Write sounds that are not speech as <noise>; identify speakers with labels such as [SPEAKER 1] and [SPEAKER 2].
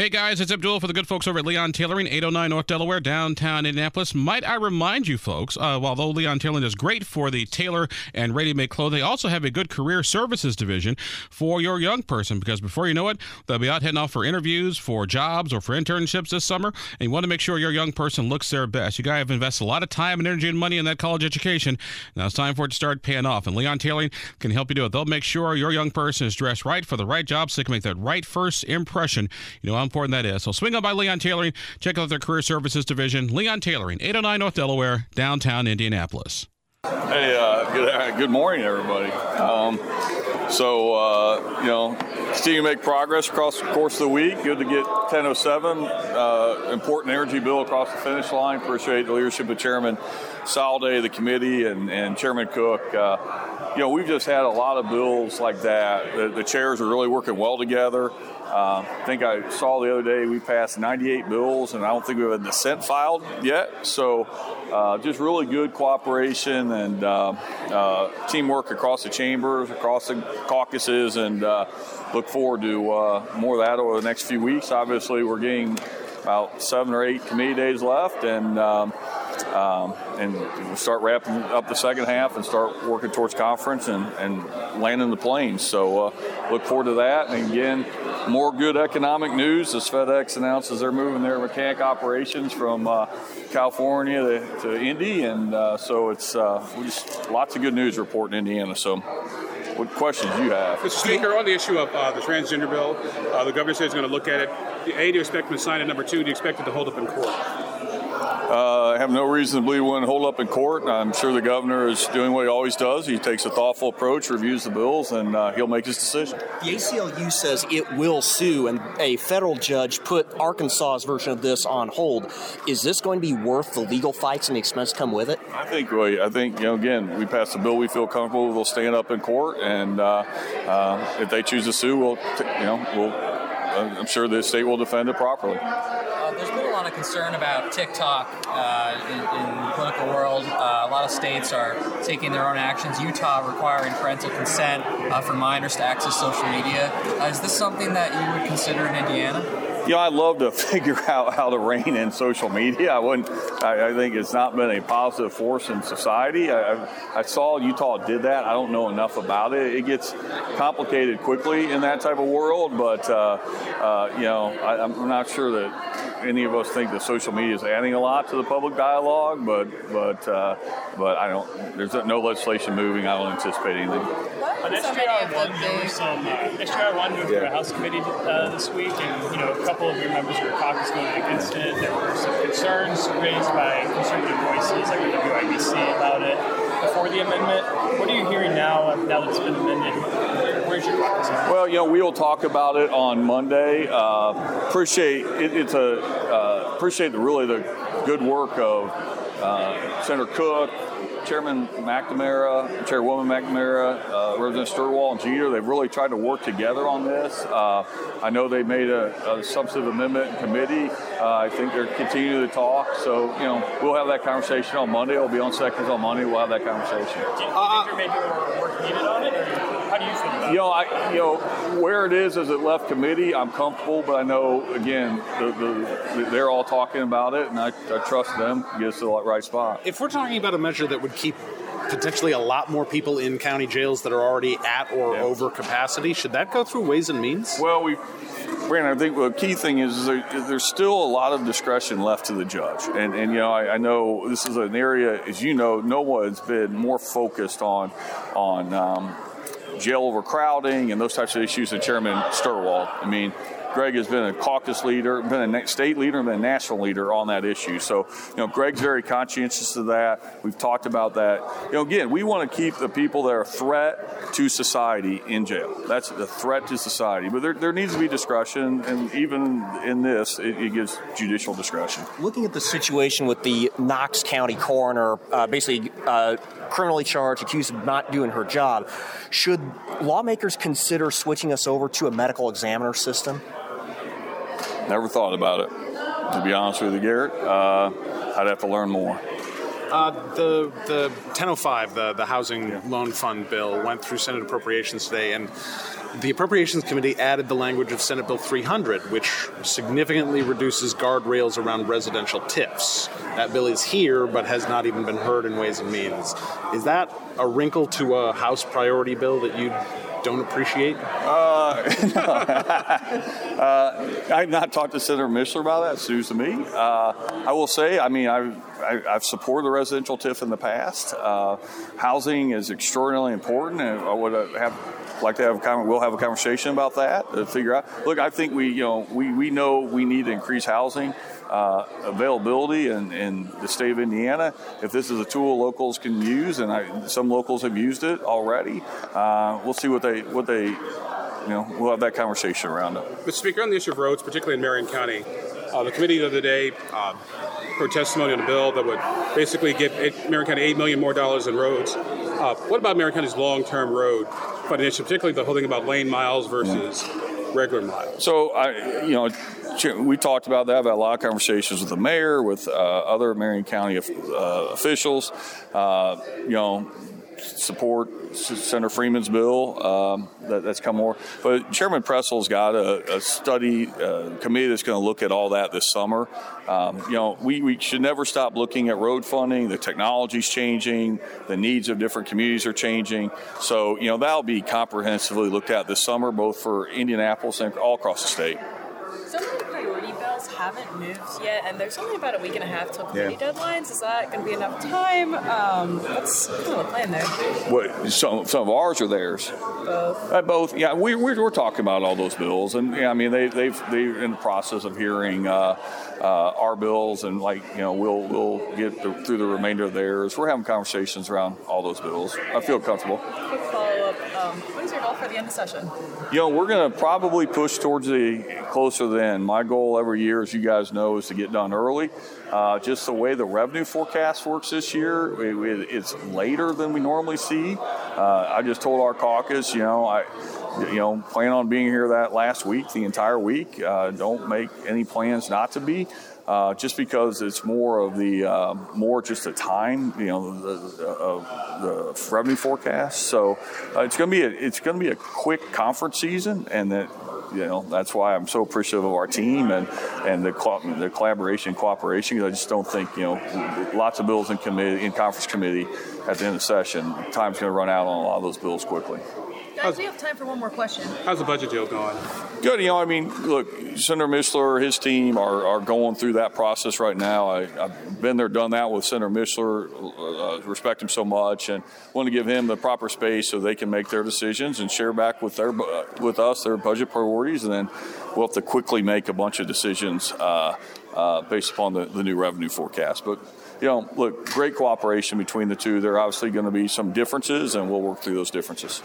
[SPEAKER 1] Hey guys, it's Abdul for the good folks over at Leon Tailoring, 809 North Delaware, downtown Indianapolis. Might I remind you folks, uh, although Leon Tailoring is great for the tailor and ready-made clothing, they also have a good career services division for your young person because before you know it, they'll be out heading off for interviews, for jobs, or for internships this summer, and you want to make sure your young person looks their best. You guys have invested a lot of time and energy and money in that college education. Now it's time for it to start paying off, and Leon Tailoring can help you do it. They'll make sure your young person is dressed right for the right job so they can make that right first impression. You know how important that is. So swing on by Leon Tailoring. Check out their career services division, Leon Tailoring, 809 North Delaware, downtown Indianapolis.
[SPEAKER 2] Hey, uh, good, uh, good morning, everybody. Um, so, uh, you know, continue to make progress across the course of the week. Good to get 1007, uh, important energy bill across the finish line. Appreciate the leadership of Chairman Soliday, the committee, and, and Chairman Koch. Uh, you know, we've just had a lot of bills like that. The, the chairs are really working well together. Uh, I think I saw the other day we passed 98 bills, and I don't think we have a dissent filed yet. So, uh, just really good cooperation and uh, uh teamwork across the chambers, across the caucuses, and uh, look forward to uh, more of that over the next few weeks. Obviously, we're getting about seven or eight committee days left, and um, um, and we'll start wrapping up the second half and start working towards conference and, and landing the planes. So uh, look forward to that. And again, more good economic news as FedEx announces they're moving their mechanic operations from uh, California to, to, Indy, and uh, so it's uh, just lots of good news reporting Indiana. So. What questions do you have?
[SPEAKER 3] Mr. Speaker, on the issue of uh, the transgender bill, uh, the governor says he's going to look at it. A, do you expect him to sign it? Number two, do you expect it to hold up in court?
[SPEAKER 2] Uh, I have no reason to believe it wouldn't hold up in court. I'm sure the governor is doing what he always does. He takes a thoughtful approach, reviews the bills, and uh, he'll make his decision.
[SPEAKER 4] The ACLU says it will sue, and a federal judge put Arkansas's version of this on hold. Is this going to be worth the legal fights and the expense come with it?
[SPEAKER 2] I think. I think you know. Again, we passed a bill we feel comfortable with. We'll stand up in court, and uh, uh if they choose to sue, we'll you know we'll. Uh, I'm sure the state will defend it properly
[SPEAKER 5] concern about TikTok uh, in, in, the political world. Uh, a lot of states are taking their own actions. Utah requiring parental consent uh, for minors to access social media. Uh, is this something that you would consider in Indiana?
[SPEAKER 2] You know, I'd love to <laughs> figure out how to rein in social media. I wouldn't. I, I think it's not been a positive force in society. I, I, saw Utah did that. I don't know enough about it. It gets complicated quickly in that type of world, but uh, uh, you know, I, am not sure that any of us think that social media is adding a lot to the public dialogue. But but uh, but I don't. There's no legislation moving. I don't anticipate anything.
[SPEAKER 6] On SJR one, there was some uh, SJR one moved yeah. through a House committee uh, this week, and you know a couple of your members of your caucus voted against it. There were some concerns raised by conservative voices like the WIBC about it before the amendment. What are you hearing now? Now that it's been amended, where's your caucus?
[SPEAKER 2] Well, you know we will talk about it on Monday. Uh, appreciate it, it's a uh, appreciate the really the good work of uh, Senator Koch, Chairman McNamara, Chairwoman McNamara, uh, Representative Steuerwald, and Jeter, they've really tried to work together on this. Uh, I know they made a, a substantive amendment in committee. Uh, I think they're continuing to talk. So, you know, we'll have that conversation on Monday. It'll be on seconds on Monday. We'll have that conversation.
[SPEAKER 6] Do you think there may be more work needed on it? You
[SPEAKER 2] know, I, you know, where it is as it left committee, I'm comfortable, but I know, again, the, the, they're all talking about it, and I, I trust them to get us to the right spot.
[SPEAKER 7] If we're talking about a measure that would keep potentially a lot more people in county jails that are already at or yeah. over capacity. Should that go through Ways and Means?
[SPEAKER 2] Well, we, Brandon, I think the key thing is, is there, there's still a lot of discretion left to the judge, and and you know I, I, know this is an area, as you know, no one's been more focused on on. Um, jail overcrowding and those types of issues than Chairman Steuerwald. I mean, Greg has been a caucus leader, been a state leader, been a national leader on that issue. So, you know, Greg's very conscientious of that. We've talked about that. You know, again, we want to keep the people that are a threat to society in jail. That's the threat to society. But there, there needs to be discretion, and even in this, it, it gives judicial discretion.
[SPEAKER 4] Looking at the situation with the Knox County coroner, uh, basically uh, criminally charged, accused of not doing her job, should lawmakers consider switching us over to a medical examiner system?
[SPEAKER 2] Never thought about it, to be honest with you, Garrett. Uh, I'd have to learn more.
[SPEAKER 7] Uh, the the 1005, the the housing yeah. loan fund bill, went through Senate appropriations today, and the Appropriations Committee added the language of Senate Bill 300, which significantly reduces guardrails around residential TIFs. That bill is here, but has not even been heard in Ways and Means. Is that a wrinkle to a House priority bill that you don't appreciate?
[SPEAKER 2] Uh, <laughs> uh, I've not talked to Senator Mishler about that. It's news to me. Uh, I will say, I mean, I've, I, have i have supported the residential TIF in the past. Uh, housing is extraordinarily important, and I would have like to have a comment. we'll have a conversation about that to figure out. Look, I think we you know we, we know we need to increase housing uh, availability in, in the state of Indiana. If this is a tool locals can use, and I, some locals have used it already, uh, we'll see what they what they you know we'll have that conversation around it.
[SPEAKER 3] Mr. Speaker, on the issue of roads, particularly in Marion County, uh, the committee the other day uh, heard testimony on a bill that would basically give Marion County eight million more dollars in roads. Uh, what about Marion County's long-term road financial, particularly the whole thing about lane miles versus yeah. Regular miles?
[SPEAKER 2] So, I, you know, we talked about that. I've had a lot of conversations with the mayor, with uh, other Marion County uh, officials. Uh, you know, support Senator Freeman's bill um, that, that's come more. But Chairman Pressel's got a, a study uh, committee that's going to look at all that this summer. Um, you know, we, we should never stop looking at road funding. The technology's changing, the needs of different communities are changing. So, you know, that'll be comprehensively looked at this summer, both for Indianapolis and all across the state
[SPEAKER 8] haven't moved yet, and there's only about a week and a half till committee yeah. deadlines. Is that going to be enough time? Um, what's kind of the plan there?
[SPEAKER 2] What, some, some of ours or theirs?
[SPEAKER 8] Both. Uh,
[SPEAKER 2] both. Yeah, we, we're, we're talking about all those bills, and yeah, I mean they they've they're in the process of hearing uh, uh, our bills, and like you know we'll we'll get the, through the remainder of theirs. We're having conversations around all those bills. I feel comfortable.
[SPEAKER 8] Um, what is your goal for the end of session?
[SPEAKER 2] You know, we're going to probably push towards the closer than my goal every year as you guys know, is to get done early. Uh, just the way the revenue forecast works this year, it, it's later than we normally see. Uh, I just told our caucus, you know, I, you know, plan on being here that last week, the entire week. Uh, don't make any plans not to be. Uh, just because it's more of the uh, more just the time, you know, the, the, the revenue forecast. So uh, it's going to be a, it's going to be a quick conference season, and that you know that's why I'm so appreciative of our team and and the the collaboration, cooperation. I just don't think you know lots of bills in committee in conference committee at the end of the session. Time's going to run out on a lot of those bills quickly.
[SPEAKER 8] Guys, we have time for one more question.
[SPEAKER 3] How's the budget deal going?
[SPEAKER 2] Good. You know, I mean, look, Senator Mishler, his team are, are going through that process right now. I, have been there, done that with Senator Mishler. Uh, respect him so much, and want to give him the proper space so they can make their decisions and share back with their uh, with us their budget priorities, and then we'll have to quickly make a bunch of decisions uh, uh, based upon the, the new revenue forecast. But you know, look, great cooperation between the two. There are obviously going to be some differences, and we'll work through those differences.